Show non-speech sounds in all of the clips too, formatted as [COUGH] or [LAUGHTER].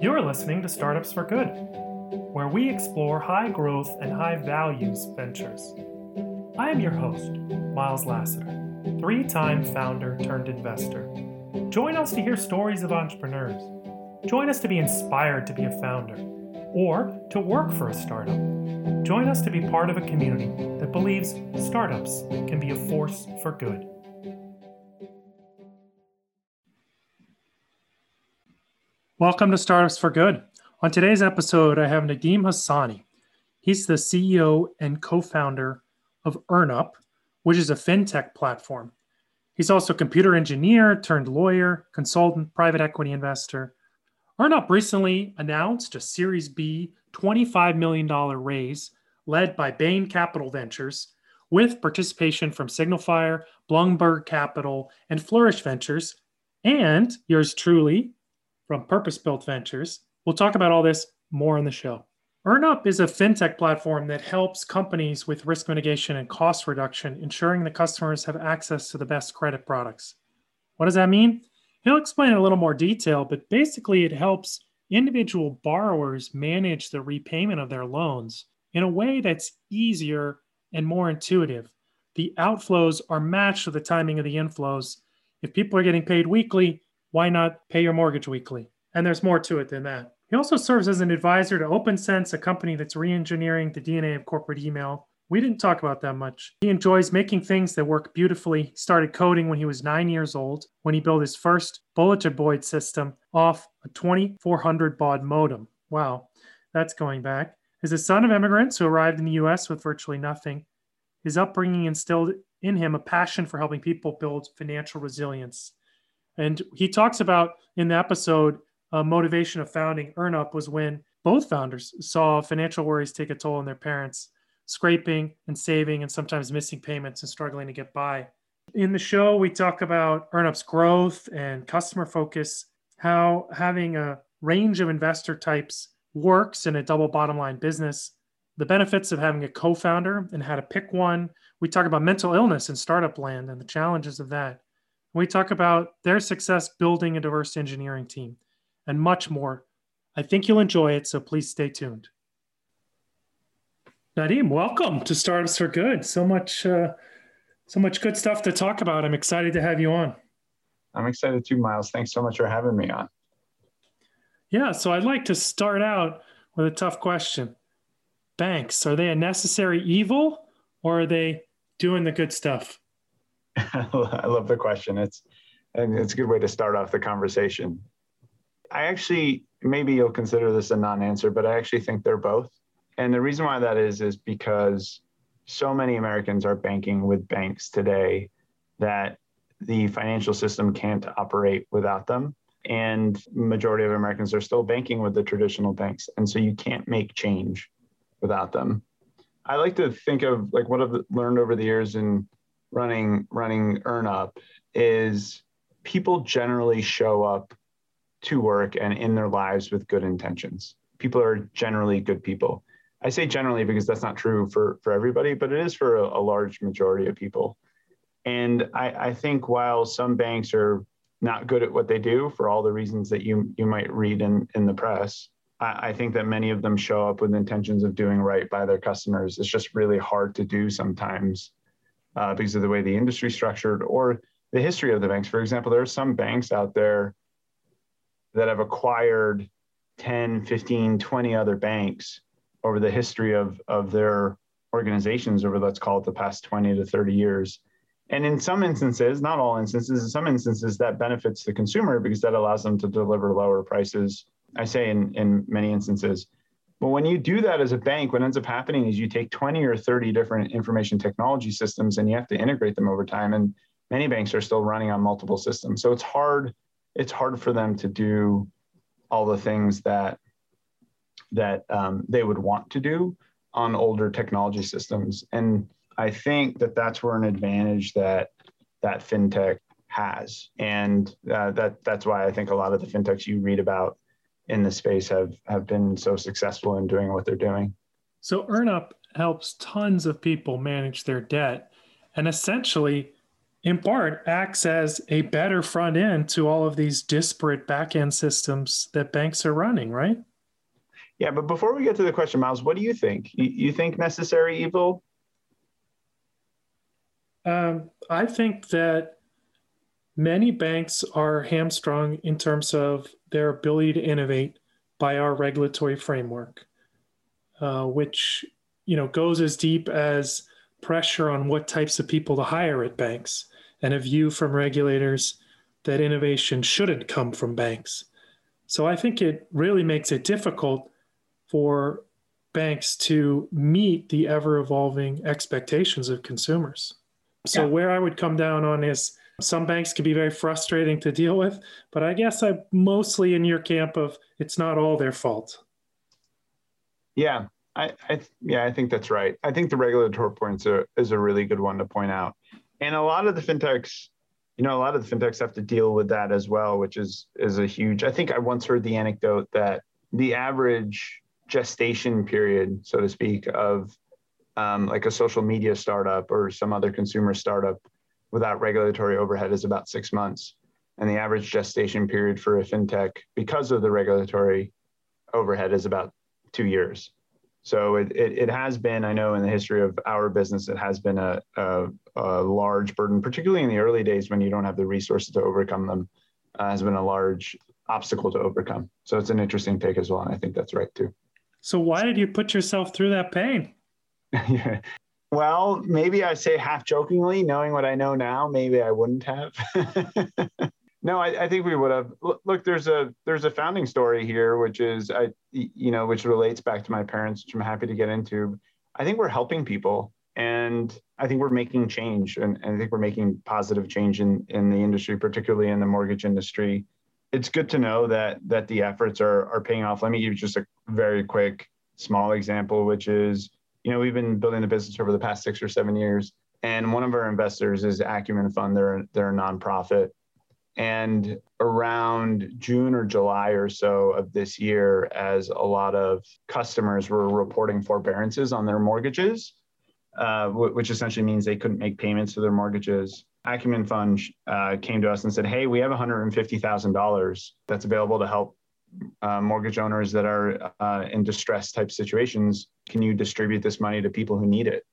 You're listening to Startups for Good, where we explore high growth and high values ventures. I am your host, Miles Lassiter, three time founder turned investor. Join us to hear stories of entrepreneurs. Join us to be inspired to be a founder or to work for a startup. Join us to be part of a community that believes startups can be a force for good. Welcome to Startups for Good. On today's episode, I have Nadeem Hassani. He's the CEO and co founder of EarnUp, which is a fintech platform. He's also a computer engineer turned lawyer, consultant, private equity investor. EarnUp recently announced a Series B $25 million raise led by Bain Capital Ventures with participation from Signalfire, Blumberg Capital, and Flourish Ventures, and yours truly, from Purpose Built Ventures. We'll talk about all this more in the show. EarnUp is a fintech platform that helps companies with risk mitigation and cost reduction, ensuring the customers have access to the best credit products. What does that mean? He'll explain in a little more detail, but basically, it helps individual borrowers manage the repayment of their loans in a way that's easier and more intuitive. The outflows are matched to the timing of the inflows. If people are getting paid weekly, why not pay your mortgage weekly? And there's more to it than that. He also serves as an advisor to OpenSense, a company that's re engineering the DNA of corporate email. We didn't talk about that much. He enjoys making things that work beautifully. He started coding when he was nine years old, when he built his first bulletin board system off a 2400 baud modem. Wow, that's going back. As a son of immigrants who arrived in the US with virtually nothing, his upbringing instilled in him a passion for helping people build financial resilience. And he talks about in the episode, uh, motivation of founding EarnUp was when both founders saw financial worries take a toll on their parents, scraping and saving and sometimes missing payments and struggling to get by. In the show, we talk about EarnUp's growth and customer focus, how having a range of investor types works in a double bottom line business, the benefits of having a co founder and how to pick one. We talk about mental illness in startup land and the challenges of that. We talk about their success building a diverse engineering team and much more. I think you'll enjoy it, so please stay tuned. Nadeem, welcome to Startups for Good. So much, uh, so much good stuff to talk about. I'm excited to have you on. I'm excited too, Miles. Thanks so much for having me on. Yeah, so I'd like to start out with a tough question. Banks, are they a necessary evil or are they doing the good stuff? [LAUGHS] I love the question. It's and it's a good way to start off the conversation. I actually maybe you'll consider this a non-answer, but I actually think they're both. And the reason why that is is because so many Americans are banking with banks today that the financial system can't operate without them and majority of Americans are still banking with the traditional banks and so you can't make change without them. I like to think of like what I've learned over the years in running running EarnUp is people generally show up to work and in their lives with good intentions. People are generally good people. I say generally because that's not true for for everybody, but it is for a, a large majority of people. And I, I think while some banks are not good at what they do for all the reasons that you you might read in in the press, I, I think that many of them show up with intentions of doing right by their customers. It's just really hard to do sometimes uh, because of the way the industry structured or the history of the banks. For example, there are some banks out there that have acquired 10, 15, 20 other banks over the history of, of their organizations over, let's call it the past 20 to 30 years. And in some instances, not all instances, in some instances, that benefits the consumer because that allows them to deliver lower prices. I say in, in many instances. But when you do that as a bank, what ends up happening is you take 20 or 30 different information technology systems and you have to integrate them over time. And many banks are still running on multiple systems. So it's hard it's hard for them to do all the things that that um, they would want to do on older technology systems. And I think that that's where an advantage that that fintech has, and uh, that that's why I think a lot of the fintechs you read about in the space have have been so successful in doing what they're doing. So EarnUp helps tons of people manage their debt, and essentially in part acts as a better front end to all of these disparate back end systems that banks are running, right? Yeah, but before we get to the question, Miles, what do you think? You, you think necessary evil? Um, I think that many banks are hamstrung in terms of their ability to innovate by our regulatory framework, uh, which you know goes as deep as pressure on what types of people to hire at banks and a view from regulators that innovation shouldn't come from banks. So I think it really makes it difficult for banks to meet the ever evolving expectations of consumers. So, yeah. where I would come down on is some banks can be very frustrating to deal with, but I guess I'm mostly in your camp of it's not all their fault. Yeah, I, I yeah, I think that's right. I think the regulatory points are, is a really good one to point out, and a lot of the fintechs, you know, a lot of the fintechs have to deal with that as well, which is is a huge. I think I once heard the anecdote that the average gestation period, so to speak, of um, like a social media startup or some other consumer startup without regulatory overhead is about six months. And the average gestation period for a fintech, because of the regulatory overhead, is about two years. So it, it, it, has been, I know in the history of our business, it has been a, a, a, large burden, particularly in the early days when you don't have the resources to overcome them, uh, has been a large obstacle to overcome. So it's an interesting take as well. And I think that's right too. So why did you put yourself through that pain? yeah. [LAUGHS] Well, maybe I say half jokingly, knowing what I know now, maybe I wouldn't have. [LAUGHS] no, I, I, think we would have. Look, there's a there's a founding story here, which is I you know which relates back to my parents, which I'm happy to get into. I think we're helping people, and I think we're making change, and, and I think we're making positive change in in the industry, particularly in the mortgage industry it's good to know that that the efforts are are paying off. Let me give you just a very quick small example, which is you know we've been building the business over the past six or seven years, and one of our investors is Acumen Fund. They're they're a nonprofit, and around June or July or so of this year, as a lot of customers were reporting forbearances on their mortgages, uh, which essentially means they couldn't make payments to their mortgages Acumen Fund uh, came to us and said, "Hey, we have $150,000 that's available to help uh, mortgage owners that are uh, in distress type situations. Can you distribute this money to people who need it?"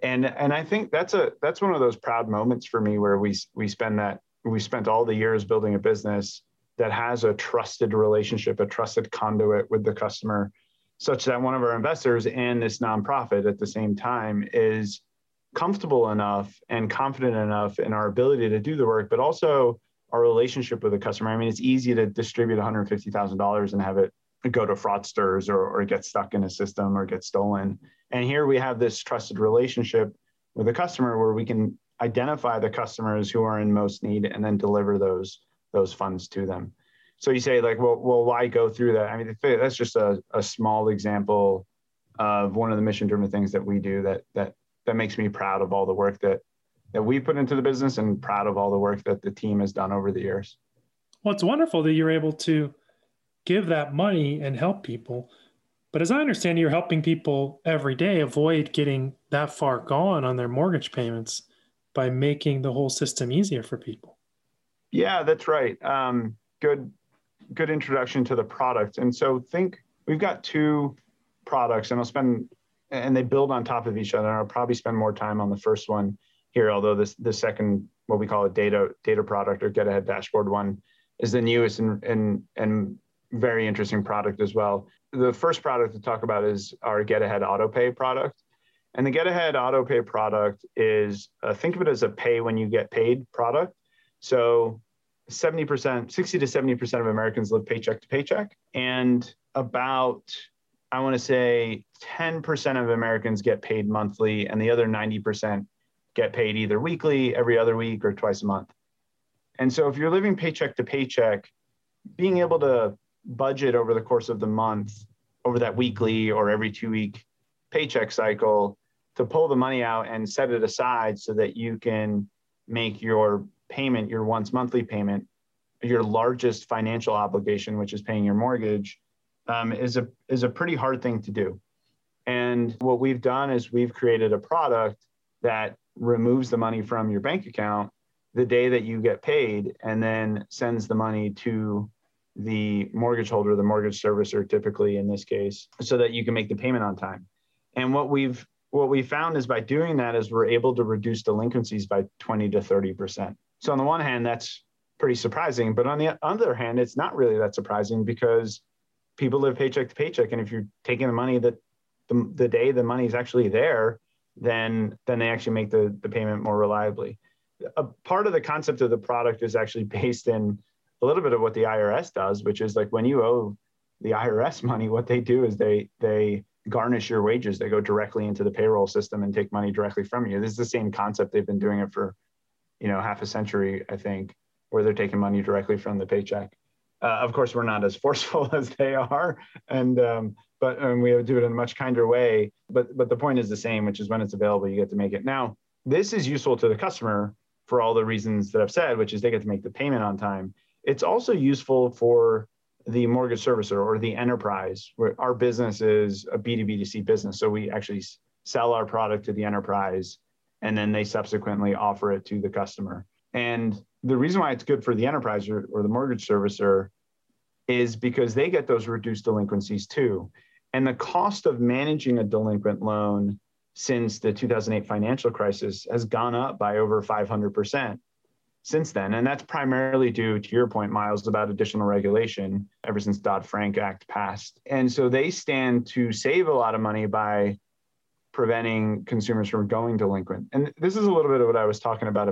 And and I think that's a that's one of those proud moments for me where we we spend that we spent all the years building a business that has a trusted relationship, a trusted conduit with the customer, such that one of our investors and this nonprofit at the same time is comfortable enough and confident enough in our ability to do the work, but also our relationship with the customer. I mean, it's easy to distribute $150,000 and have it go to fraudsters or, or get stuck in a system or get stolen. And here we have this trusted relationship with the customer where we can identify the customers who are in most need and then deliver those those funds to them. So you say like, well, well, why go through that? I mean, that's just a, a small example of one of the mission driven things that we do that that that makes me proud of all the work that that we put into the business and proud of all the work that the team has done over the years. Well, it's wonderful that you're able to give that money and help people. But as I understand, you're helping people every day avoid getting that far gone on their mortgage payments by making the whole system easier for people. Yeah, that's right. Um, good, good introduction to the product. And so think we've got two products, and I'll spend and they build on top of each other. I'll probably spend more time on the first one here, although this the second what we call a data data product or get ahead dashboard one is the newest and and and very interesting product as well. The first product to talk about is our get ahead auto pay product. And the get ahead auto pay product is uh, think of it as a pay when you get paid product. So 70%, 60 to 70% of Americans live paycheck to paycheck. And about I want to say 10% of Americans get paid monthly, and the other 90% get paid either weekly, every other week, or twice a month. And so, if you're living paycheck to paycheck, being able to budget over the course of the month, over that weekly or every two week paycheck cycle, to pull the money out and set it aside so that you can make your payment, your once monthly payment, your largest financial obligation, which is paying your mortgage, um, is a is a pretty hard thing to do. And what we've done is we've created a product that removes the money from your bank account the day that you get paid and then sends the money to the mortgage holder, the mortgage servicer, typically in this case, so that you can make the payment on time. And what we've what we found is by doing that is we're able to reduce delinquencies by 20 to 30 percent. So on the one hand, that's pretty surprising, but on the other hand, it's not really that surprising because people live paycheck to paycheck, and if you're taking the money that the, the day the money is actually there, then then they actually make the, the payment more reliably. A part of the concept of the product is actually [LAUGHS] based in a little bit of what the IRS does, which is like when you owe the IRS money, what they do is they they garnish your wages. They go directly into the payroll system and take money directly from you. This is the same concept. They've been doing it for, you know, half a century, I think, where they're taking money directly from the paycheck. Uh, of course, we're not as [LAUGHS] forceful as they are, and um, but and we do it in a much kinder way. But but the point is the same, which is when it's available, you get to make it. Now, this is useful to the customer for all the reasons that I've said, which is they get to make the payment on time. It's also useful for the mortgage servicer or the enterprise, where our business is a B2B2C business. So we actually sell our product to the enterprise and then they subsequently offer it to the customer. And the reason why it's good for the enterprise or, or the mortgage servicer is because they get those reduced delinquencies too. And the cost of managing a delinquent loan since the 2008 financial crisis has gone up by over 500% since then. And that's primarily due to your point, Miles, about additional regulation ever since Dodd Frank Act passed. And so they stand to save a lot of money by preventing consumers from going delinquent. And this is a little bit of what I was talking about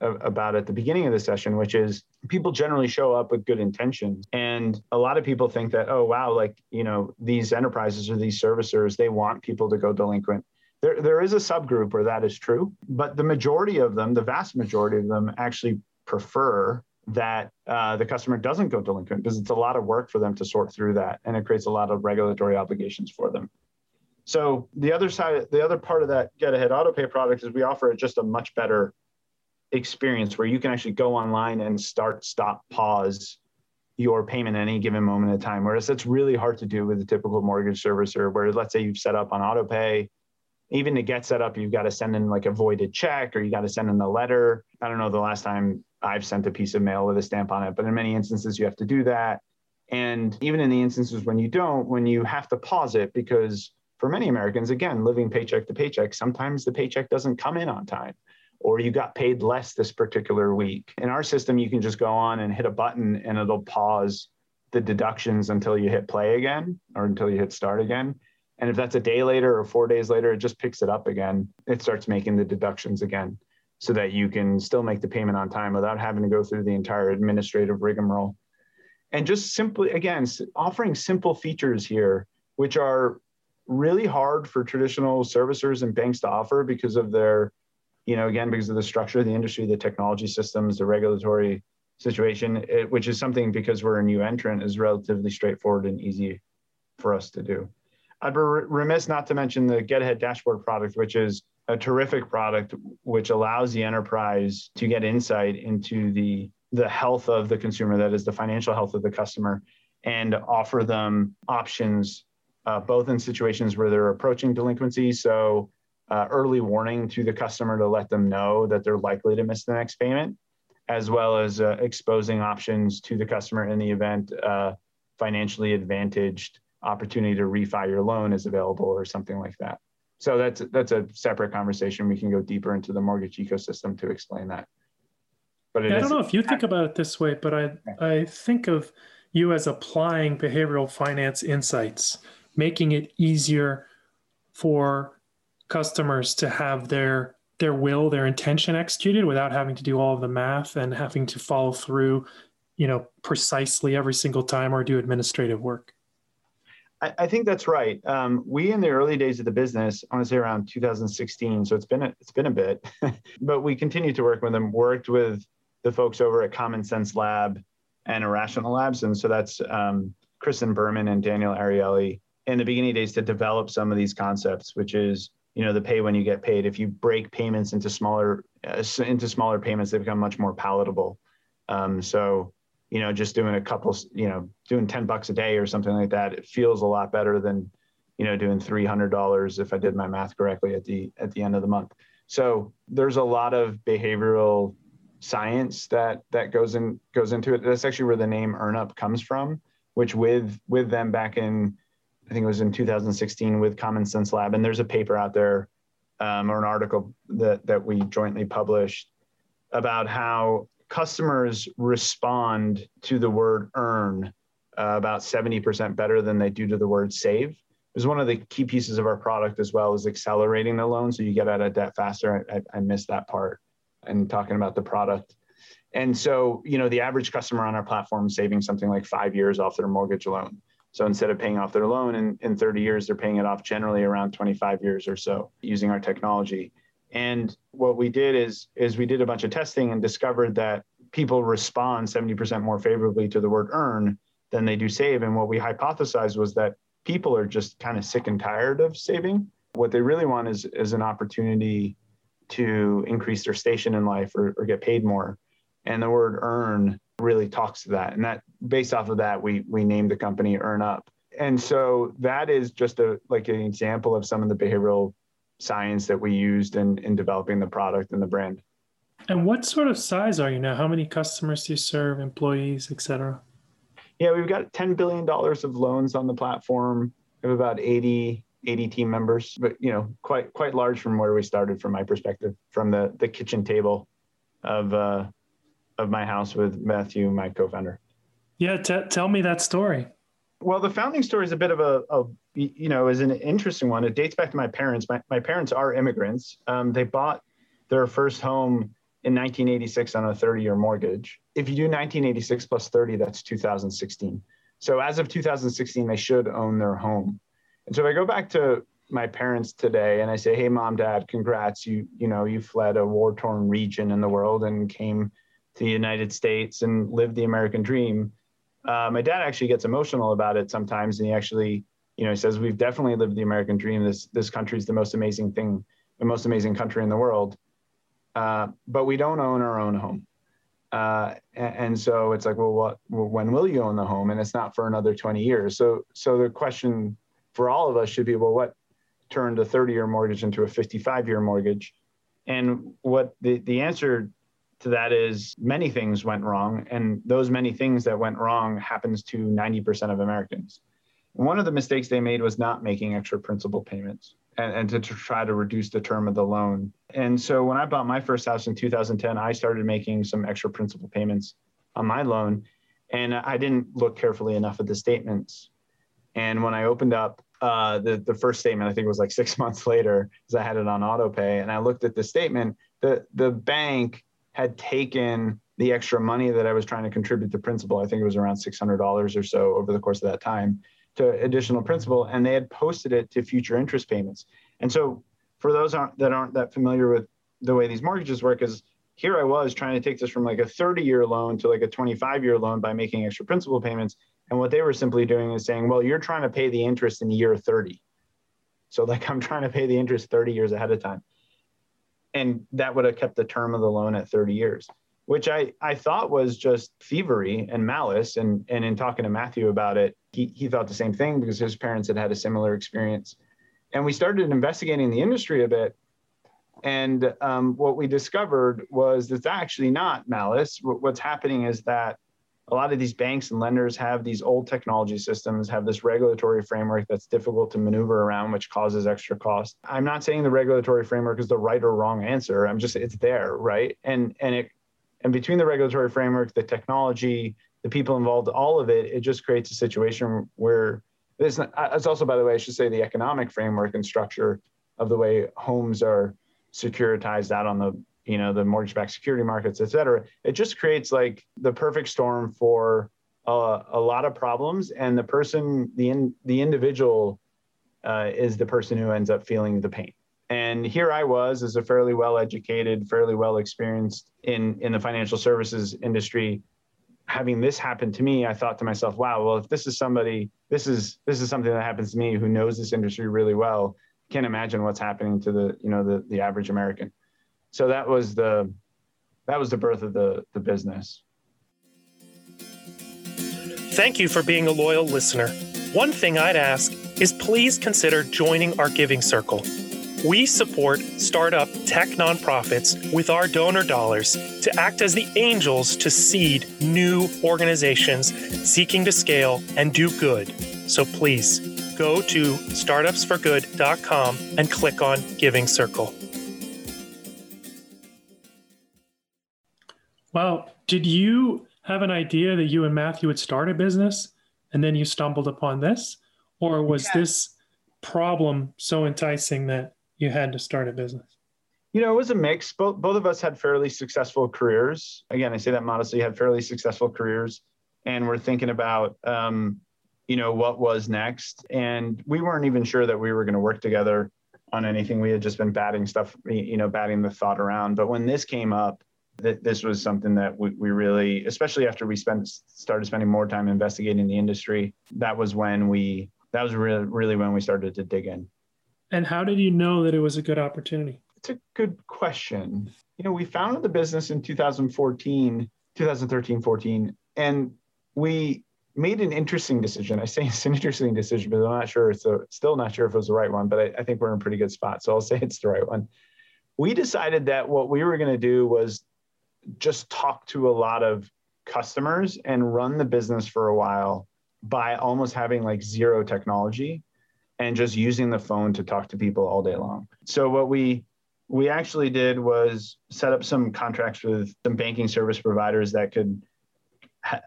about at the beginning of the session, which is people generally show up with good intentions. And a lot of people think that, oh, wow, like, you know, these enterprises or these servicers, they want people to go delinquent. There, there is a subgroup where that is true, but the majority of them, the vast majority of them, actually prefer that uh, the customer doesn't go delinquent because it's a lot of work for them to sort through that and it creates a lot of regulatory obligations for them. So the other side, the other part of that get ahead auto pay product is we offer it just a much better experience where you can actually go online and start, stop, pause your payment at any given moment of time. Whereas that's really hard to do with a typical mortgage servicer, where let's say you've set up on auto pay, even to get set up, you've got to send in like a voided check or you got to send in the letter. I don't know the last time I've sent a piece of mail with a stamp on it, but in many instances, you have to do that. And even in the instances when you don't, when you have to pause it, because for many Americans, again, living paycheck to paycheck, sometimes the paycheck doesn't come in on time or you got paid less this particular week. In our system, you can just go on and hit a button and it'll pause the deductions until you hit play again or until you hit start again. And if that's a day later or four days later, it just picks it up again. It starts making the deductions again so that you can still make the payment on time without having to go through the entire administrative rigmarole. And just simply, again, offering simple features here, which are really hard for traditional servicers and banks to offer because of their you know, again, because of the structure of the industry, the technology systems, the regulatory situation, it, which is something because we're a new entrant is relatively straightforward and easy for us to do. I'd be remiss not to mention the Get Ahead dashboard product, which is a terrific product which allows the enterprise to get insight into the the health of the consumer, that is the financial health of the customer, and offer them options uh, both in situations where they're approaching delinquency. So uh, early warning to the customer to let them know that they're likely to miss the next payment, as well as uh, exposing options to the customer in the event uh, financially advantaged opportunity to refi your loan is available or something like that. So that's that's a separate conversation. We can go deeper into the mortgage ecosystem to explain that. But yeah, I don't know if you think about it this way, but I I think of you as applying behavioral finance insights, making it easier for customers to have their their will, their intention executed without having to do all of the math and having to follow through, you know, precisely every single time or do administrative work. I, I think that's right. Um, we in the early days of the business, I want to say around 2016, so it's been a, it's been a bit, [LAUGHS] but we continue to work with them. Worked with the folks over at Common Cents Lab and Irrational Labs, and so that's um, Kristen Berman and Daniel Ariely in the beginning days to develop some of these concepts, which is you know the pay when you get paid. If you break payments into smaller uh, into smaller payments they become much more palatable. Um, so you know just doing a couple you know doing 10 bucks a day or something like that it feels a lot better than you know doing $300 if i did my math correctly at the at the end of the month. So there's a lot of behavioral science that that goes in goes into it. That's actually where the name EarnUp comes from, which with with them back in I think it was in 2016 with Common Cents Lab, and there's a paper out there um, or an article that that we jointly published about how customers respond to the word earn uh, about 70% better than they do to the word save. Is one of the key pieces of our product as well as accelerating the loan, so you get out of debt faster. I, I missed that part and talking about the product. And so, you know, the average customer on our platform is saving something like five years off their mortgage loan. So instead of paying off their loan in, in 30 years, they're paying it off generally around 25 years or so using our technology. And what we did is is we did a bunch of testing and discovered that people respond 70% more favorably to the word earn than they do save. And what we hypothesized was that people are just kind of sick and tired of saving. What they really want is, is an opportunity to increase their station in life or, or get paid more. And the word earn really talks to that. And that based off of that, we we named the company EarnUp. And so that is just a like an example of some of the behavioral science that we used in, in developing the product and the brand. And what sort of size are you now? How many customers do you serve, employees, et cetera? Yeah, we've got $10 billion of loans on the platform. We have about 80, 80 team members, but you know, quite quite large from where we started from my perspective, from the the kitchen table of uh, of my house with Matthew, my co-founder. Yeah, t- tell me that story. Well, the founding story is a bit of a, a, you know, is an interesting one. It dates back to my parents. My, my parents are immigrants. Um, they bought their first home in 1986 on a 30 year mortgage. If you do 1986 plus 30, that's 2016. So as of 2016, they should own their home. And so if I go back to my parents today and I say, "Hey, mom, dad, congrats! You you know you fled a war torn region in the world and came to the United States and lived the American dream." Uh, my dad actually gets emotional about it sometimes, and he actually you know he says, "We've definitely lived the American dream. This this country is the most amazing thing, the most amazing country in the world." Uh, but we don't own our own home. Uh, and, and, so it's like, well, what? When will you own the home? And it's not for another 20 years. So, so the question for all of us should be, well, what turned a 30-year mortgage into a 55-year mortgage? And what the the answer to that is many things went wrong, and those many things that went wrong happens to 90% of Americans. One of the mistakes they made was not making extra principal payments and, and to, to, try to reduce the term of the loan. And so when I bought my first house in 2010, I started making some extra principal payments on my loan. And I didn't look carefully enough at the statements. And when I opened up uh, the, the first statement, I think it was like six [LAUGHS] months later, because I had it on auto pay, and I looked at the statement, the, the bank had taken the extra money that I was trying to contribute to principal. I think it was around $600 or so over the course of that time to additional principal, and they had posted it to future interest payments. And so, for those aren't, that aren't that familiar with the way these mortgages work, is here I was trying to take this from like a 30 year loan to like a 25 year loan by making extra principal payments. And what they were simply doing is saying, well, you're trying to pay the interest in year 30. So, like, I'm trying to pay the interest 30 years ahead of time. And that would have kept the term of the loan at 30 years which I, I thought was just thievery and malice. And, and in talking to Matthew about it, he, he thought the same thing because his parents had had a similar experience. And we started investigating the industry a bit. And um, what we discovered was that it's actually not malice. What's happening is that a lot of these banks and lenders have these old technology systems, have this regulatory framework that's difficult to maneuver around, which causes extra cost. I'm not saying the regulatory framework is the right or wrong answer. I'm just it's there, right? And and it and between the regulatory framework, the technology, the people involved, all of it, it just creates a situation where this. not, uh, it's also, by the way, I should say the economic framework and structure of the way homes are securitized out on the you know the mortgage-backed security markets, et cetera. It just creates like the perfect storm for a, a lot of problems, and the person, the in, the individual, uh, is the person who ends up feeling the pain and here I was as a fairly well educated, fairly well experienced in in the financial services industry. Having this happen to me, I thought to myself, "Wow, well, if this is somebody, this is this is something that happens to me who knows this industry really well. Can't imagine what's happening to the you know the the average American." So that was the that was the birth of the the business. Thank you for being a loyal listener. One thing I'd ask is please consider joining our giving circle. We support startup tech nonprofits with our donor dollars to act as the angels to seed new organizations seeking to scale and do good. So please go to startupsforgood.com and click on Giving Circle. Did you have an idea that you and Matthew would start a business and then you stumbled upon this? Or was yeah. this problem so enticing that you had to start a business? You know, it was a mix. Both both of us had fairly successful careers. Again, I say that modestly. Had fairly successful careers, and we're thinking about, um, you know, what was next. And we weren't even sure that we were going to work together on anything. We had just been batting stuff, you know, batting the thought around. But when this came up, that this was something that we, we really, especially after we spent started spending more time investigating the industry, that was when we that was really really when we started to dig in. And how did you know that it was a good opportunity? It's a good question. You know, we founded the business in 2014, 2013, 14, and we made an interesting decision. I say it's an interesting decision, but I'm not sure it's a, still not sure if it was the right one, but I, I think we're in a pretty good spot. So I'll say it's the right one. We decided that what we were going to do was just talk to a lot of customers and run the business for a while by almost having like zero technology and just using the phone to talk to people all day long. So what we we actually did was set up some contracts with some banking service providers that could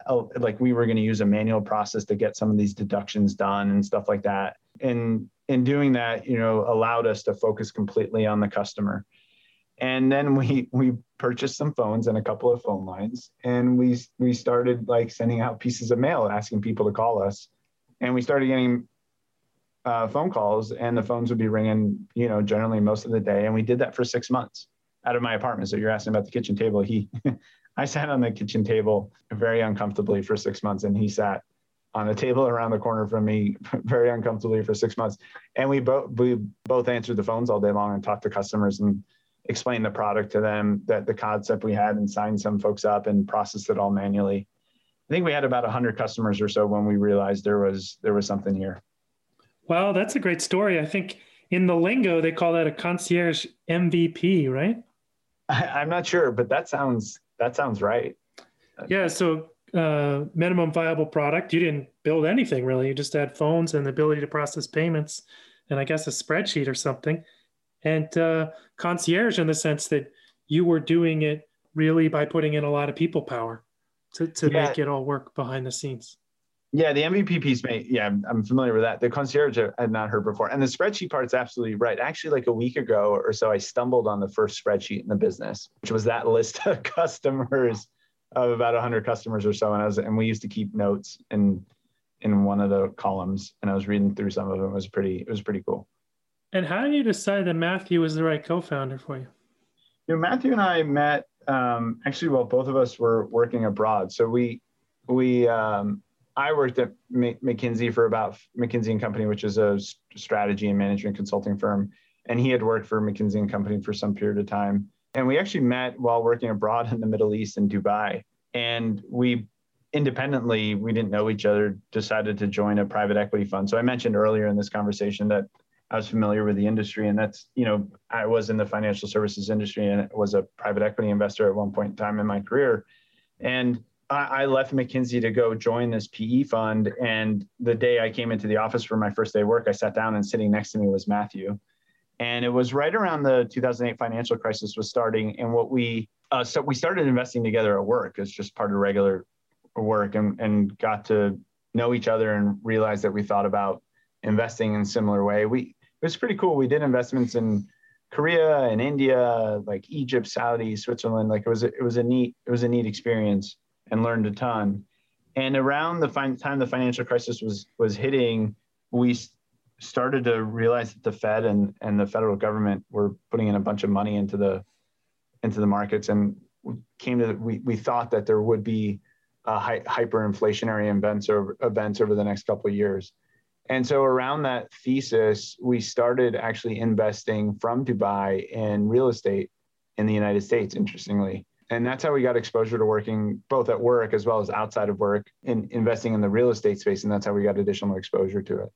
oh, like we were going to use a manual process to get some of these deductions done and stuff like that. And in doing that, you know, allowed us to focus completely on the customer and then we [LAUGHS] we purchased some phones and a couple of phone lines. And we we started like sending out pieces of mail asking people to call us. And we started getting uh, phone calls and the phones would be ringing you know generally most of the day. And we did that for six months out of my apartment. So you're asking about the kitchen table. He [LAUGHS] i sat on the kitchen table very uncomfortably for six months and he sat on a table around the corner from me [LAUGHS] very uncomfortably for six months. And we both we both answered the phones all day long and talked to customers and explain the product to them, that the concept we had, and sign some folks up and process it all manually. I think we had about 100 customers or so when we realized there was there was something here. Wow, that's a great story. I think in the lingo they call that a concierge MVP, right? I, am not sure, but that sounds that sounds right. Yeah. So uh, minimum viable product. You didn't build anything really. You just had phones and the ability to process payments, and I guess a spreadsheet or something and uh, concierge in the sense that you were doing it really by putting in a lot of people power to, to yeah. make it all work behind the scenes. Yeah, the MVP piece, mate. Yeah, I'm, I'm familiar with that. The concierge I had not heard before, and the spreadsheet part's absolutely right. Actually, like a week ago or so, I stumbled on the first spreadsheet in the business, which was that list [LAUGHS] of customers of about 100 customers or so, and I was and we used to keep notes in in one of the columns, and I was reading through some of them. It was pretty. It was pretty cool. And how did you decide that Matthew was the right co-founder for you? You know, Matthew and I met um, actually while both of us were working abroad. So we we um, I worked at McKinsey for about McKinsey and Company, which is a strategy and management consulting firm, and he had worked for McKinsey and Company for some period of time. And we actually met while working abroad in the Middle East in Dubai. And we independently, we didn't know each other, decided to join a private equity fund. So I mentioned earlier in this conversation that I was familiar with the industry, and that's you know I was in the financial services industry and was a private equity investor at one point in time in my career, and I, I left McKinsey to go join this PE fund. And the day I came into the office for my first day of work, I sat down and sitting next to me was Matthew, and it was right around the 2008 financial crisis was starting, and what we uh, so we started investing together at work as just part of regular work, and and got to know each other and realize that we thought about investing in similar way. We it was pretty cool. We did investments in Korea and India, like Egypt, Saudi, Switzerland. Like it was a, it was a neat it was a neat experience and learned a ton. And around the time the financial crisis was was hitting, we started to realize that the Fed and and the federal government were putting in a bunch of money into the into the markets, and came to we we thought that there would be uh, hyperinflationary events over events over the next couple of years. And so around that thesis, we started actually investing from Dubai in real estate in the United States, interestingly. And that's how we got exposure to working both at work as well as outside of work in investing in the real estate space. And that's how we got additional exposure to it.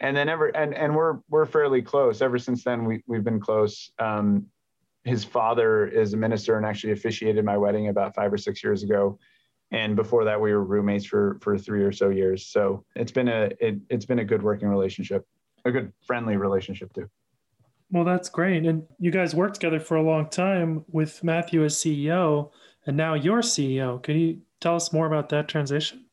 and then ever and and we're we're fairly close. Ever since then, we we've been close. Um, his father is a minister and actually officiated my wedding about five or six years ago. And before that, we were roommates for for three or so years. So it's been a it, it's been a good working relationship, a good friendly relationship too. Well, that's great. And you guys worked together for a long time with Matthew as CEO, and now you're CEO. Can you tell us more about that transition?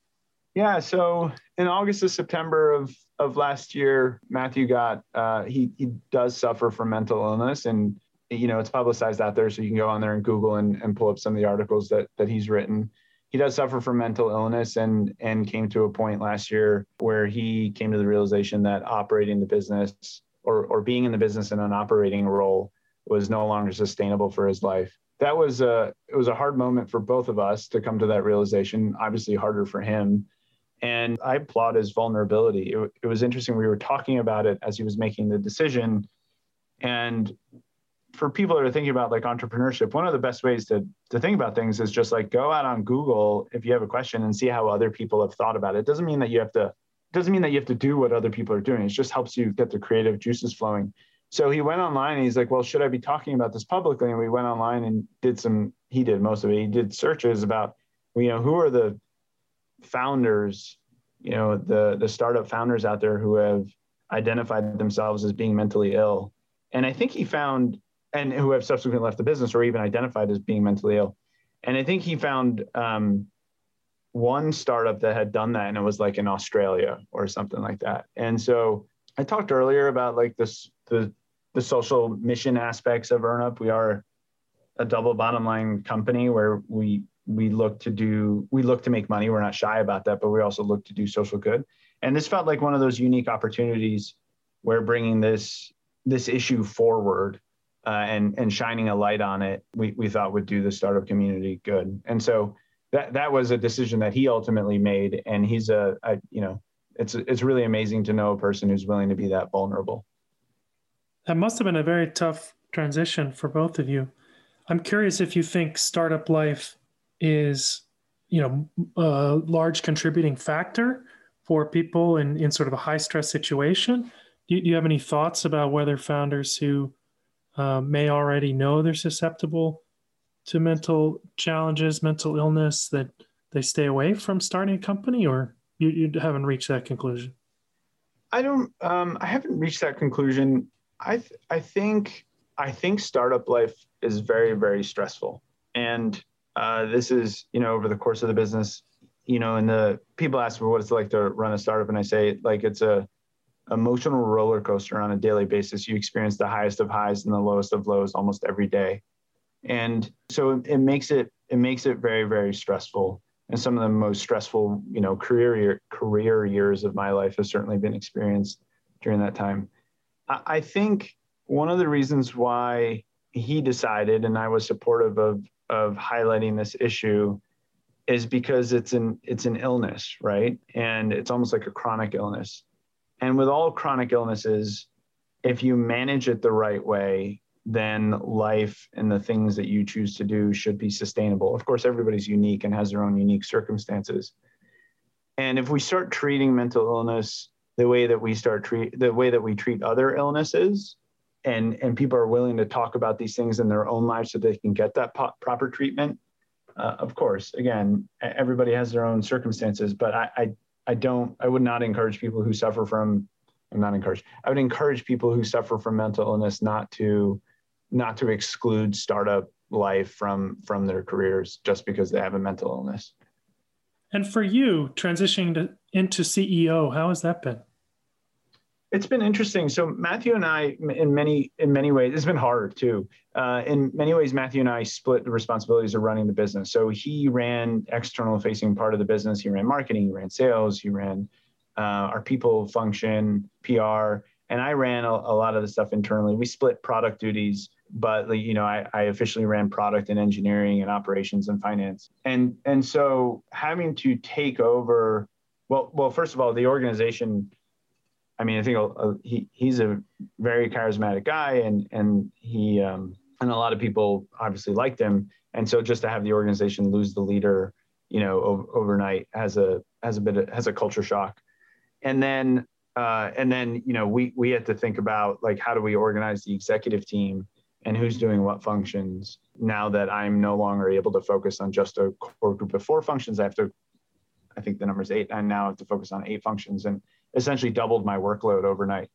Yeah. So in August or September of of last year, Matthew got uh, he he does suffer from mental illness, and you know it's publicized out there, so you can go on there and Google and, and pull up some of the articles that that he's written. He does suffer from mental illness, and and came to a point last year where he came to the realization that operating the business or or being in the business in an operating role was no longer sustainable for his life. That was a it was a hard moment for both of us to come to that realization. Obviously, harder for him and I applaud his vulnerability. It, it, was interesting. We were talking about it as he was making the decision. And for people that are thinking about like entrepreneurship, one of the best ways to, to think about things is just like go out on Google if you have a question and see how other people have thought about it. It doesn't mean that you have to, doesn't mean that you have to do what other people are doing. It just helps you get the creative juices flowing. So he went online and he's like, well, should I be talking about this publicly? And we went online and did some, he did most of it. He did searches about, you know, who are the founders, you know, the the startup founders out there who have identified themselves as being mentally ill. And I think he found and who have subsequently left the business or even identified as being mentally ill. And I think he found um, one startup that had done that and it was like in Australia or something like that. And so I talked earlier about like this the the social mission aspects of EarnUp. We are a double bottom line company where we we look to do we look to make money we're not shy about that but we also look to do social good and this felt like one of those unique opportunities where bringing this this issue forward uh, and and shining a light on it we, we thought would do the startup community good. And so that that was a decision that he ultimately made. And he's a, a you know it's it's really amazing to know a person who's willing to be that vulnerable. That must have been a very tough transition for both of you. I'm curious if you think startup life is you know a large contributing factor for people in, in sort of a high stress situation. Do you, do you have any thoughts about whether founders who uh, may already know they're susceptible to mental challenges mental illness that they stay away from starting a company or you, you haven't reached that conclusion? I don't um, i haven't reached that conclusion. I th- i think i think startup life is very very stressful. And uh, this is, you know, over the course of the business, you know, and the people ask me what it's like to run a startup, and I say like it's a emotional roller coaster on a daily basis. You experience the highest of highs and the lowest of lows almost every day, and so it, it makes it it makes it very very stressful. And some of the most stressful, you know, career year, career years of my life have certainly been experienced during that time. I, I think one of the reasons why he decided, and I was supportive of of highlighting this issue is because it's an it's an illness, right? And it's almost like a chronic illness. And with all chronic illnesses, if you manage it the right way, then life and the things that you choose to do should be sustainable. Of course, everybody's unique and has their own unique circumstances. And if we start treating mental illness the way that we start treat the way that we treat other illnesses, and and people are willing to talk about these things in their own lives so they can get that po- proper treatment uh, of course again everybody has their own circumstances but I, I i don't i would not encourage people who suffer from i'm not encouraged i would encourage people who suffer from mental illness not to not to exclude startup life from from their careers just because they have a mental illness. And for you transitioning to, into ceo how has that been it's been interesting. So Matthew and I, in many in many ways, it's been hard too. Uh, in many ways, Matthew and I split the responsibilities of running the business. So he ran external facing part of the business. He ran marketing. He ran sales. He ran uh, our people function, PR, and I ran a, a, lot of the stuff internally. We split product duties, but you know, I, I officially ran product and engineering and operations and finance. And and so having to take over, well, well, first of all, the organization I mean, I think uh, he he's a very charismatic guy, and and he um, and a lot of people obviously liked him. And so just to have the organization lose the leader, you know, overnight has a has a bit of, has a culture shock. And then uh, and then you know we we had to think about like how do we organize the executive team and who's doing what functions now that i'm no longer able to focus on just a core group of four functions i have to i think the number is eight and now I have to focus on eight functions and essentially doubled my workload overnight.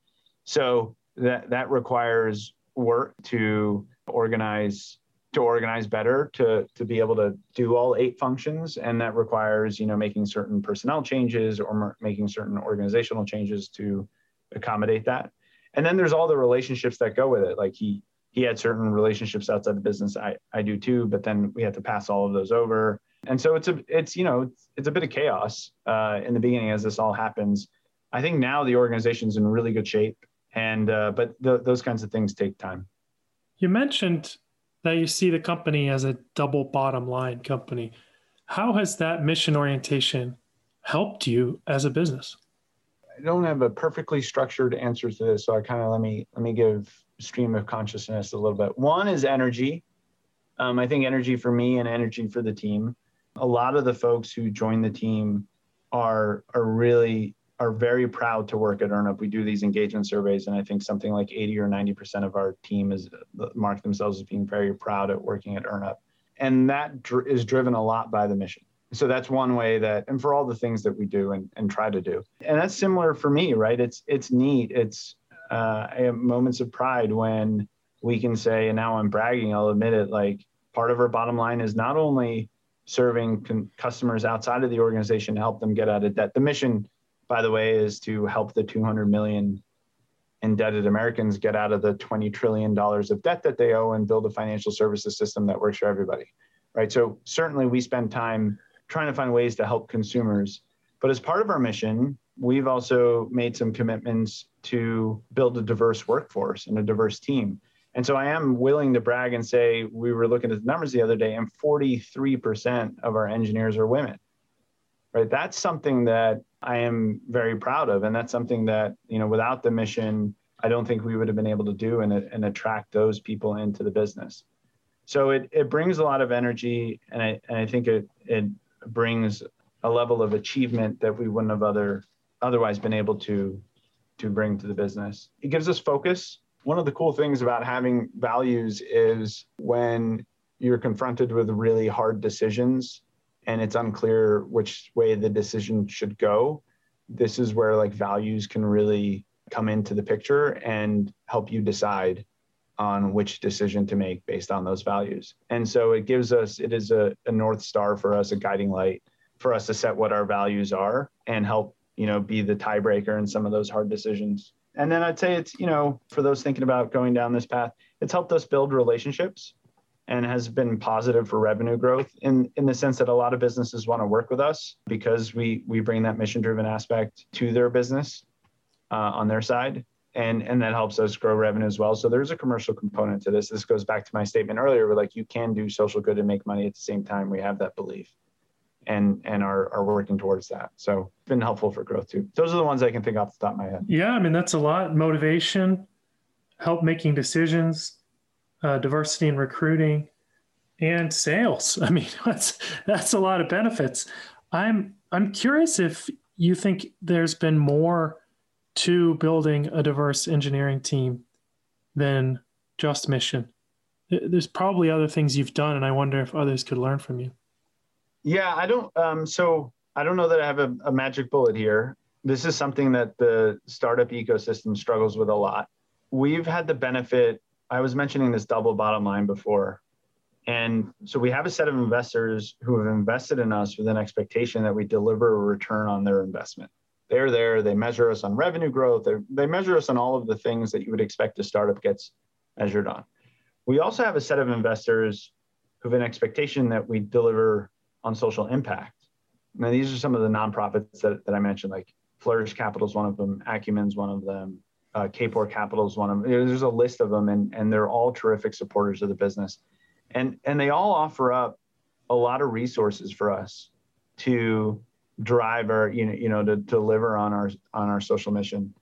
So that that requires work to organize to organize better to to be able to do all eight functions. And that requires you know making certain personnel changes or making certain organizational changes to accommodate that. And then there's all the relationships that go with it. Like he he had certain relationships outside the business. I i do too but then we had to pass all of those over. And so it's a it's you know it's, it's a bit of chaos uh, in the beginning as this all happens i think now the organization's in really good shape and uh, but th- those kinds of things take time you mentioned that you see the company as a double bottom line company. How has that mission orientation helped you as a business? I don't have a perfectly structured answer to this, so I kind of let me let me give stream of consciousness a little bit. One is energy. Um, I think energy for me and energy for the team. A lot of the folks who join the team are are really are very proud to work at EarnUp. We do these engagement surveys, and I think something like 80 or 90% of our team is mark themselves as being very proud at working at EarnUp. And that dr- is driven a lot by the mission. So that's one way that, and for all the things that we do and, and try to do. And that's similar for me, right? It's, it's neat. It's uh, I have moments of pride when we can say, and now I'm bragging, I'll admit it, like part of our bottom line is not only serving con- customers outside of the organization to help them get out of debt. The mission by the way, is to help the 200 million indebted Americans get out of the 20 trillion dollars of debt that they owe and build a financial services system that works for everybody. Right? So certainly we spend time trying to find ways to help consumers, but as part of our mission, we've also made some commitments to build a diverse workforce and a diverse team. And so I am willing to brag and say we were looking at the numbers the other day and 43% of our engineers are women. Right? That's something that I am very proud of. And that's something that, you know, without the mission, I don't think we would have been able to do and, and attract those people into the business. So it, it brings a lot of energy and I, and I think it, it brings a level of achievement that we wouldn't have other otherwise been able to to bring to the business. It gives us focus. One of the cool things about having values is when you're confronted with really hard decisions and it's unclear which way the decision should go, this is where like values can really come into the picture and help you decide on which decision to make based on those values. And so it gives us, it is a, a North Star for us, a guiding light for us to set what our values are and help, you know, be the tiebreaker in some of those hard decisions. And then I'd say it's, you know, for those thinking about going down this path, it's helped us build relationships and has been positive for revenue growth in, in the sense that a lot of businesses want to work with us because we we bring that mission driven aspect to their business uh, on their side. And and that helps us grow revenue as well. So there's a commercial component to this. This goes back to my statement earlier where like you can do social good and make money at the same time. We have that belief and and are, are working towards that. So it's been helpful for growth too. Those are the ones i can think off the top of my head. Yeah i mean that's a lot. Motivation help making decisions uh, diversity in recruiting, and sales. [LAUGHS] I mean, that's that's a lot of benefits. I'm I'm curious if you think there's been more to building a diverse engineering team than just mission. There's probably other things you've done, and I wonder if others could learn from you. Yeah, I don't. Um, so I don't know that I have a, a magic bullet here. This is something that the startup ecosystem struggles with a lot. We've had the benefit I was mentioning this double bottom line before. And so we have a set of investors who have invested in us with an expectation that we deliver a return on their investment. They're there, they measure us on revenue growth, they measure us on all of the things that you would expect a startup gets measured on. We also have a set of investors who have an expectation that we deliver on social impact. Now, these are some of the nonprofits that, that I mentioned, like Flourish Capital is one of them, Acumen's one of them, uh, Kapor Capital is one of them. There's a list of them, and and they're all terrific supporters of the business, and and they all offer up a lot of resources for us to drive our you know you know to, to deliver on our on our social mission,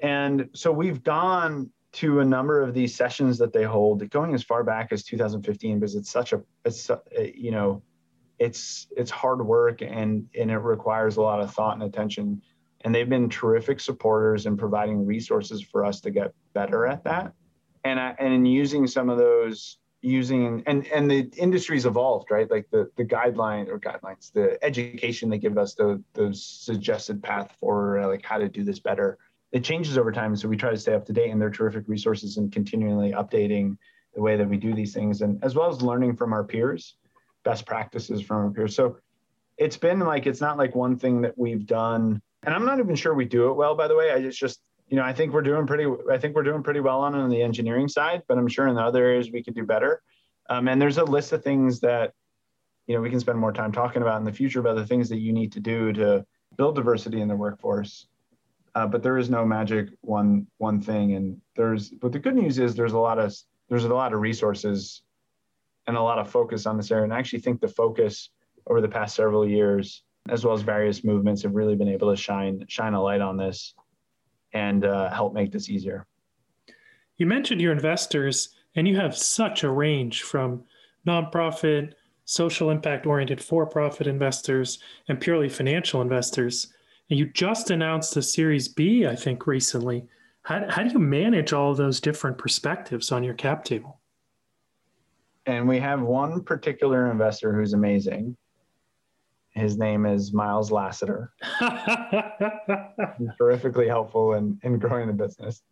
and so we've gone to a number of these sessions that they hold, going as far back as 2015, because it's such a it's you know it's it's hard work and and it requires a lot of thought and attention And they've been terrific supporters in providing resources for us to get better at that. And, I, and in using some of those using and and the industry's evolved right? Like the the guideline or guidelines the education they give us the the suggested path for like how to do this better it changes over time. So we try to stay up to date and they're terrific resources and continually updating the way that we do these things and as well as learning from our peers best practices from our peers. So it's been like it's not like one thing that we've done and i'm not even sure we do it well by the way i just just you know, I think we're doing pretty. I think we're doing pretty well on on the engineering side, but I'm sure in the other areas we could do better. Um, and there's a list of things that, you know, we can spend more time talking about in the future about the things that you need to do to build diversity in the workforce. Uh, but there is no magic one one thing. And there's, but the good news is there's a lot of there's a lot of resources and a lot of focus on this area. And I actually think the focus over the past several years, as well as various movements, have really been able to shine shine a light on this and uh, help make this easier. You mentioned your investors, and you have such a range from nonprofit, social impact oriented for profit investors, and purely financial investors. And you just announced a Series B, I think, recently. How, how do you manage all those different perspectives on your cap table? And we have one particular investor who's amazing. His name is Miles Lasater. [LAUGHS] He's terrifically helpful in, in growing the business.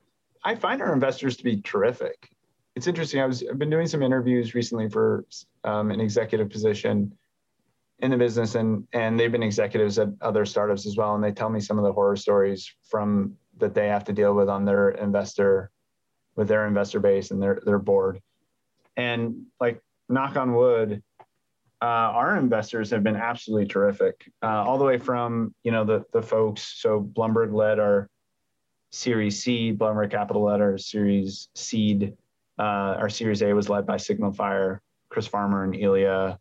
I find our investors to be terrific. It's interesting. I was I've been doing some interviews recently for um, an executive position in the business, and and they've been executives at other startups as well, and they tell me some of the horror stories from that they have to deal with on their investor, with their investor base and their their board, and like knock on wood, uh, our investors have been absolutely terrific, uh, all the way from you know the the folks. So Blumberg led our Series C, Blumberg Capital led our Series Seed. Uh, our Series A was led by SignalFire, Chris Farmer and Ilya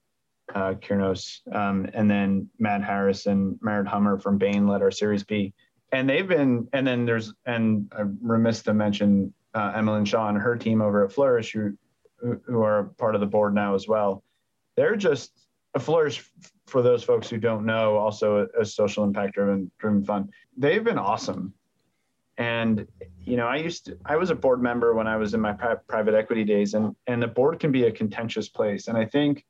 uh, Kirnos, um, and then Matt Harris and Merritt Hummer from Bain led our Series B. And they've been, and then there's, and I'm remiss to mention uh, Emily Shaw and her team over at Flourish, who who are part of the board now as well they're just a flourish for those folks who don't know also a, a social impact driven driven fund. They've been awesome. And you know i used to i was a board member when i was in my pri- private equity days and and the board can be a contentious place. And i think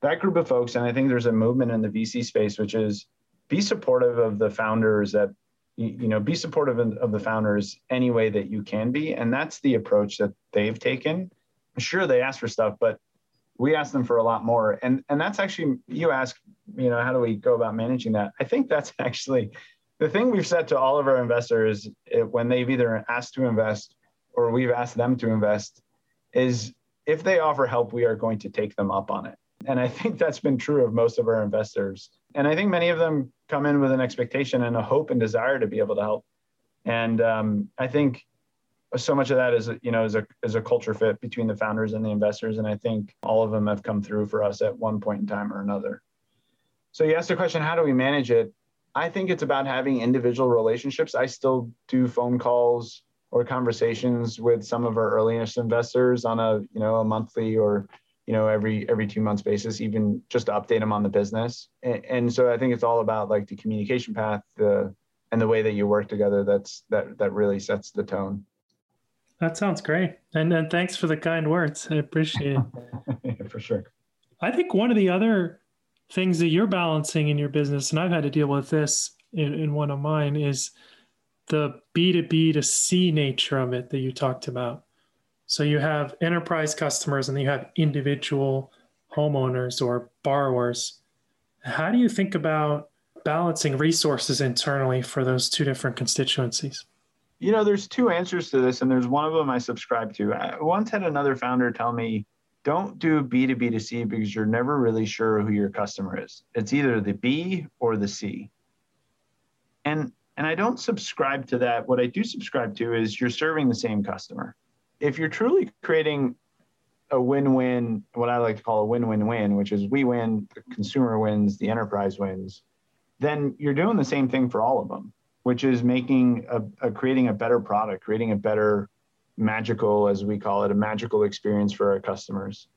that group of folks and i think there's a movement in the vc space which is be supportive of the founders that you know be supportive of the founders any way that you can be. And that's the approach that they've taken. Sure they ask for stuff but we ask them for a lot more. And and that's actually you ask you know how do we go about managing that? I think that's [LAUGHS] actually the thing we've said to all of our investors it, when they've either asked to invest or we've asked them to invest is if they offer help we are going to take them up on it. And i think that's been true of most of our investors. And i think many of them come in with an expectation and a hope and desire to be able to help. And um, i think so much of that is you know is a is a culture fit between the founders and the investors. And i think all of them have come through for us at one point in time or another. So you asked the question how do we manage it? I think it's about having individual relationships. I still do phone calls or conversations with some of our earliest investors on a you know a monthly or you know every every two months basis even just to update them on the business. And, and so i think it's all about like the communication path the and the way that you work together that's that that really sets the tone that sounds great. And, and thanks for the kind words. I appreciate it. [LAUGHS] for sure. I think one of the other things that you're balancing in your business, and I've had to deal with this in, in one of mine, is the B2B to C nature of it that you talked about. So you have enterprise customers and you have individual homeowners or borrowers. How do you think about balancing resources internally for those two different constituencies? You know, there's two answers to this, and there's one of them I subscribe to. I once had another founder tell me, don't do B2B to C because you're never really sure who your customer is. It's either the B or the C. And and I don't subscribe to that. What I do subscribe to is you're serving the same customer. If you're truly creating a win-win, what I like to call a win-win-win, which is we win, the consumer wins, the enterprise wins, then you're doing the same thing for all of them which is making a, a, creating a better product, creating a better magical, as we call it, a magical experience for our customers.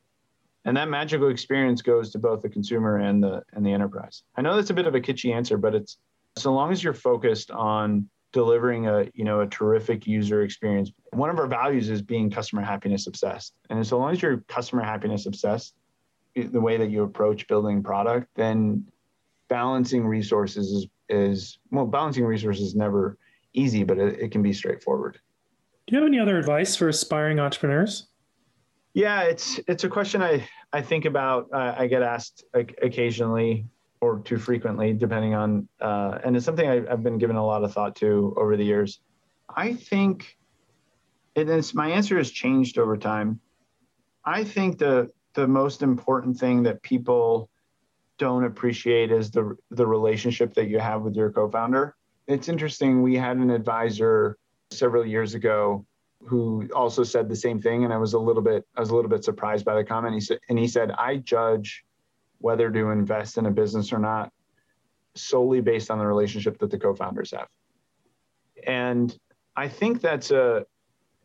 And that magical experience goes to both the consumer and the and the enterprise. I know that's a bit of a kitschy answer, but it's So long as you're focused on delivering a you know a terrific user experience one of our values is being customer happiness obsessed and so long as you're customer happiness obsessed the way that you approach building product then balancing resources is, is well balancing resources is never easy but it, it can be straightforward do you have any other advice for aspiring entrepreneurs yeah it's it's a question i i think about uh, i get asked like, occasionally or too frequently, depending on, uh, and it's something I, have been given a lot of thought to over the years. I think, and it's, my answer has changed over time. I think the the most important thing that people don't appreciate is the the relationship that you have with your co-founder. It's interesting. We had an advisor several years ago who also said the same thing, and I was a little bit I was a little bit surprised by the comment. He said, and he said, I judge whether to invest in a business or not solely based on the relationship that the co-founders have and i think that's a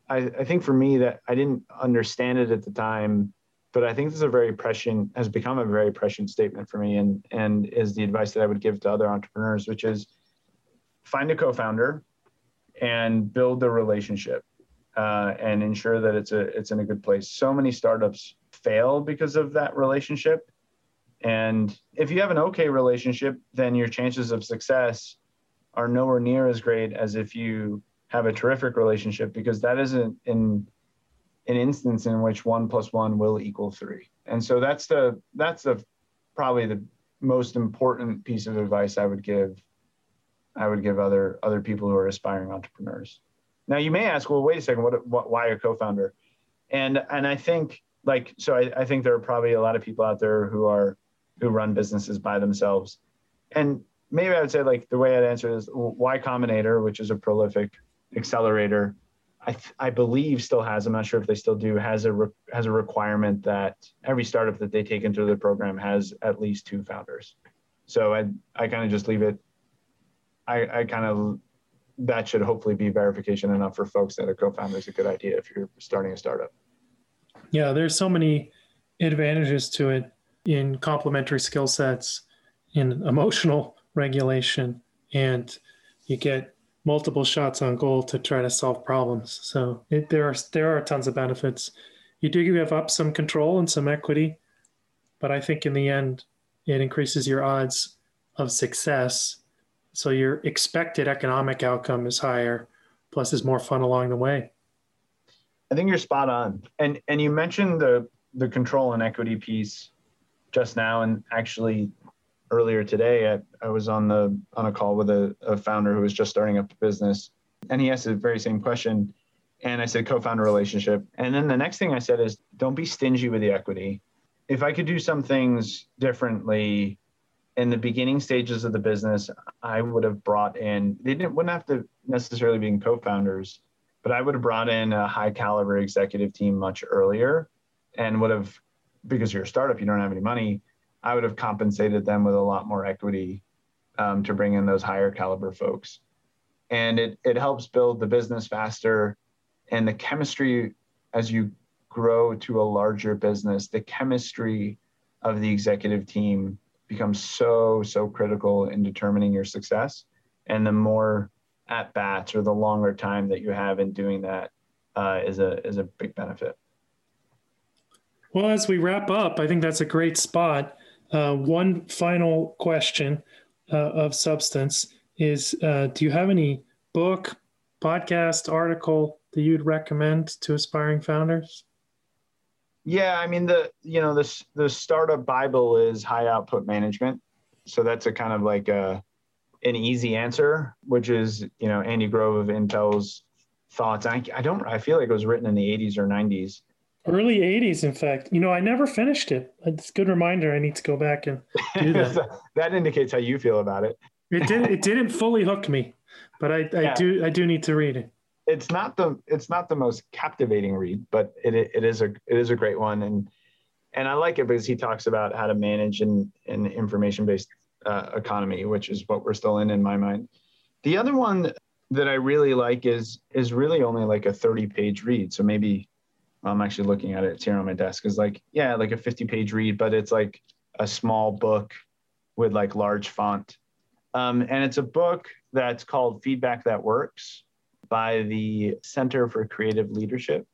I, I think for me that i didn't understand it at the time but i think this is a very prescient has become a very prescient statement for me and and is the advice that i would give to other entrepreneurs which is find a co-founder and build the relationship uh, and ensure that it's a it's in a good place. So many startups fail because of that relationship. And if you have an okay relationship, then your chances of success are nowhere near as great as if you have a terrific relationship because that isn't in an instance in which one plus one will equal three. And so that's the that's the probably the most important piece of advice I would give I would give other other people who are aspiring entrepreneurs. Now you may ask, well, wait a second, what, what why a co-founder? And and I think like so I, I think there are probably a lot of people out there who are who run businesses by themselves. And maybe I would say like the way I'd answer is Y Combinator, which is a prolific accelerator. I, I believe still has. I'm not sure if they still do. Has a re, has a requirement that every startup that they take into the program has at least two founders. So I I kind of just leave it. I I kind of that should hopefully be verification enough for folks that a co-founder is a good idea if you're starting a startup. Yeah, there's so many advantages to it in complementary skill sets in emotional regulation and you get multiple shots on goal to try to solve problems. So it, there are there are tons of benefits. You do give up some control and some equity but i think in the end it increases your odds of success. So your expected economic outcome is higher plus is more fun along the way. I think you're spot on. And and you mentioned the the control and equity piece just now, and actually earlier today, I, I was on the on a call with a, a founder who was just starting up a business, and he asked the very same question. And I said co-founder relationship. And then the next thing I said is don't be stingy with the equity. If I could do some things differently in the beginning stages of the business, I would have brought in, they didn't wouldn't have to necessarily be co-founders, but I would have brought in a high caliber executive team much earlier and would have because you're a startup, you don't have any money. I would have compensated them with a lot more equity um, to bring in those higher caliber folks. And it, it helps build the business faster. And the chemistry, as you grow to a larger business, the chemistry of the executive team becomes so, so critical in determining your success. And the more at bats or the longer time that you have in doing that uh, is a is a big benefit. Well, as we wrap up, I think that's a great spot. Uh, one final question uh, of substance is uh, Do you have any book, podcast, article that you'd recommend to aspiring founders? Yeah, I mean the you know the the startup bible is high output management, so that's a kind of like a an easy answer, which is you know Andy Grove of Intel's thoughts. I, I don't I feel like it was written in the 80s or 90s, Early 80s, in fact. You know, I never finished it. It's a good reminder. I need to go back and do [LAUGHS] that. that indicates how you feel about it. it didn't it didn't fully hook me, but I, I yeah. do I do need to read it. It's not the it's not the most captivating read, but it it is a it is a great one and and I like it because he talks about how to manage an, an information based uh, economy, which is what we're still in in my mind. The other one that I really like is is really only like a 30 page read. So maybe I'm actually looking at it. It's here on my desk. Is like, yeah, like a 50 page read, but it's like a small book with like large font. Um, and it's a book that's called Feedback That Works by the Center for Creative Leadership.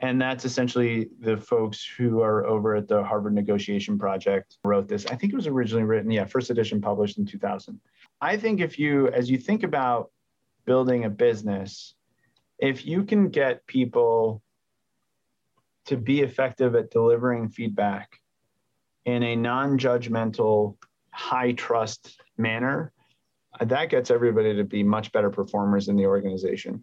And that's essentially the folks who are over at the Harvard Negotiation Project wrote this. I think it was originally written, yeah, first edition published in 2000. I think if you, as you think about building a business, if you can get people to be effective at delivering feedback in a non judgmental, high trust manner, that gets everybody to be much better performers in the organization.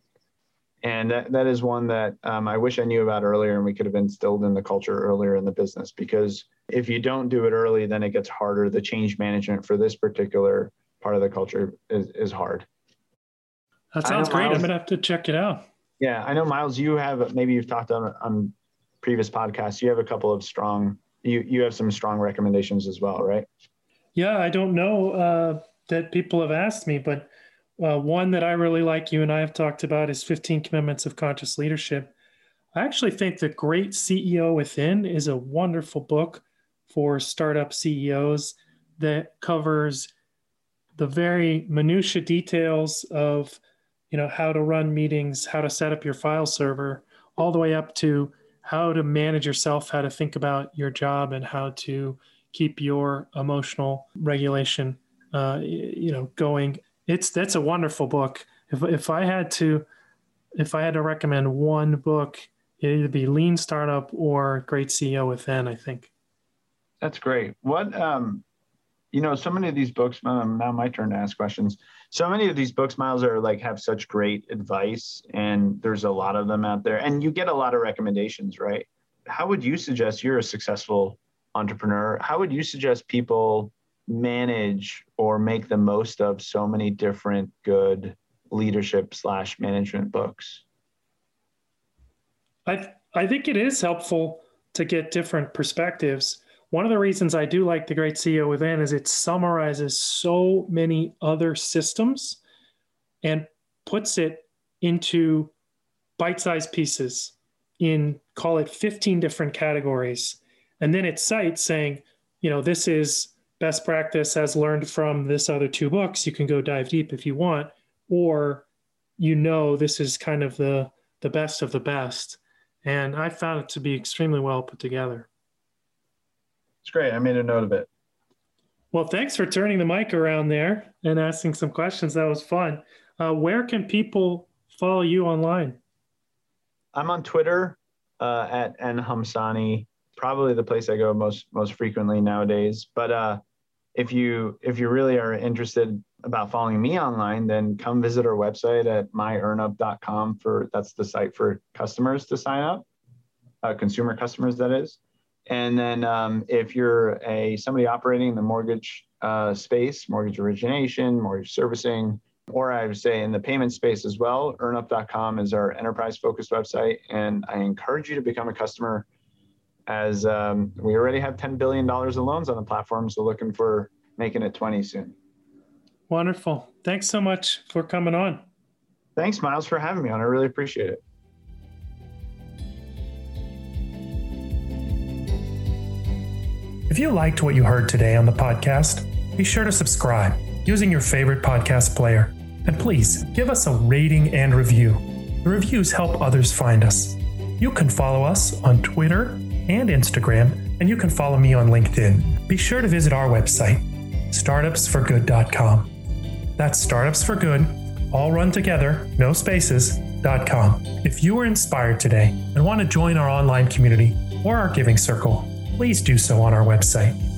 And that, that is one that um, I wish I knew about earlier and we could have instilled in the culture earlier in the business. Because if you don't do it early, then it gets harder. The change management for this particular part of the culture is, is hard. That sounds great. Miles, I'm going to have to check it out. Yeah, I know, Miles, you have maybe you've talked on, on previous podcasts, you have a couple of strong, you, you have some strong recommendations as well, right? Yeah, I don't know uh, that people have asked me, but uh, one that I really like you and I have talked about is 15 Commitments of Conscious Leadership. I actually think The Great CEO Within is a wonderful book for startup CEOs that covers the very minutia details of you know how to run meetings how to set up your file server all the way up to how to manage yourself how to think about your job and how to keep your emotional regulation uh, you know going. It's that's a wonderful book. If, if i had to if i had to recommend one book it'd either be lean startup or great ceo within i think. That's great. What um you know, so many of these books, um, now my turn to ask questions. So many of these books, Miles, are like have such great advice, and there's a lot of them out there, and you get a lot of recommendations, right? How would you suggest you're a successful entrepreneur? How would you suggest people manage or make the most of so many different good leadership slash management books? I I think it is helpful to get different perspectives one of the reasons I do like the Great CEO Within is it summarizes so many other systems and puts it into bite sized pieces in, call it 15 different categories. And then it cites saying, you know, this is best practice as learned from this other two books. You can go dive deep if you want, or you know, this is kind of the, the best of the best. And I found it to be extremely well put together. It's great. I made a note of it. Well, thanks for turning the mic around there and asking some questions. That was fun. Uh, where can people follow you online? I'm on Twitter uh, at nhamsani. Probably the place I go most most frequently nowadays. But uh, if you if you really are interested about following me online, then come visit our website at myearnup.com. For that's the site for customers to sign up, uh, consumer customers that is. And then um, if you're a somebody operating in the mortgage uh, space, mortgage origination, mortgage servicing, or I would say in the payment space as well, earnup.com is our enterprise focused website. And I encourage you to become a customer as um, we already have $10 billion of loans on the platform. So looking for making it 20 soon. Wonderful. Thanks so much for coming on. Thanks, Miles, for having me on. I really appreciate it. If you liked what you heard today on the podcast, be sure to subscribe using your favorite podcast player. And please give us a rating and review. The reviews help others find us. You can follow us on Twitter and Instagram, and you can follow me on LinkedIn. Be sure to visit our website, startupsforgood.com. That's Startups for Good, all run together, no spaces.com. If you were inspired today and want to join our online community or our giving circle, please do so on our website.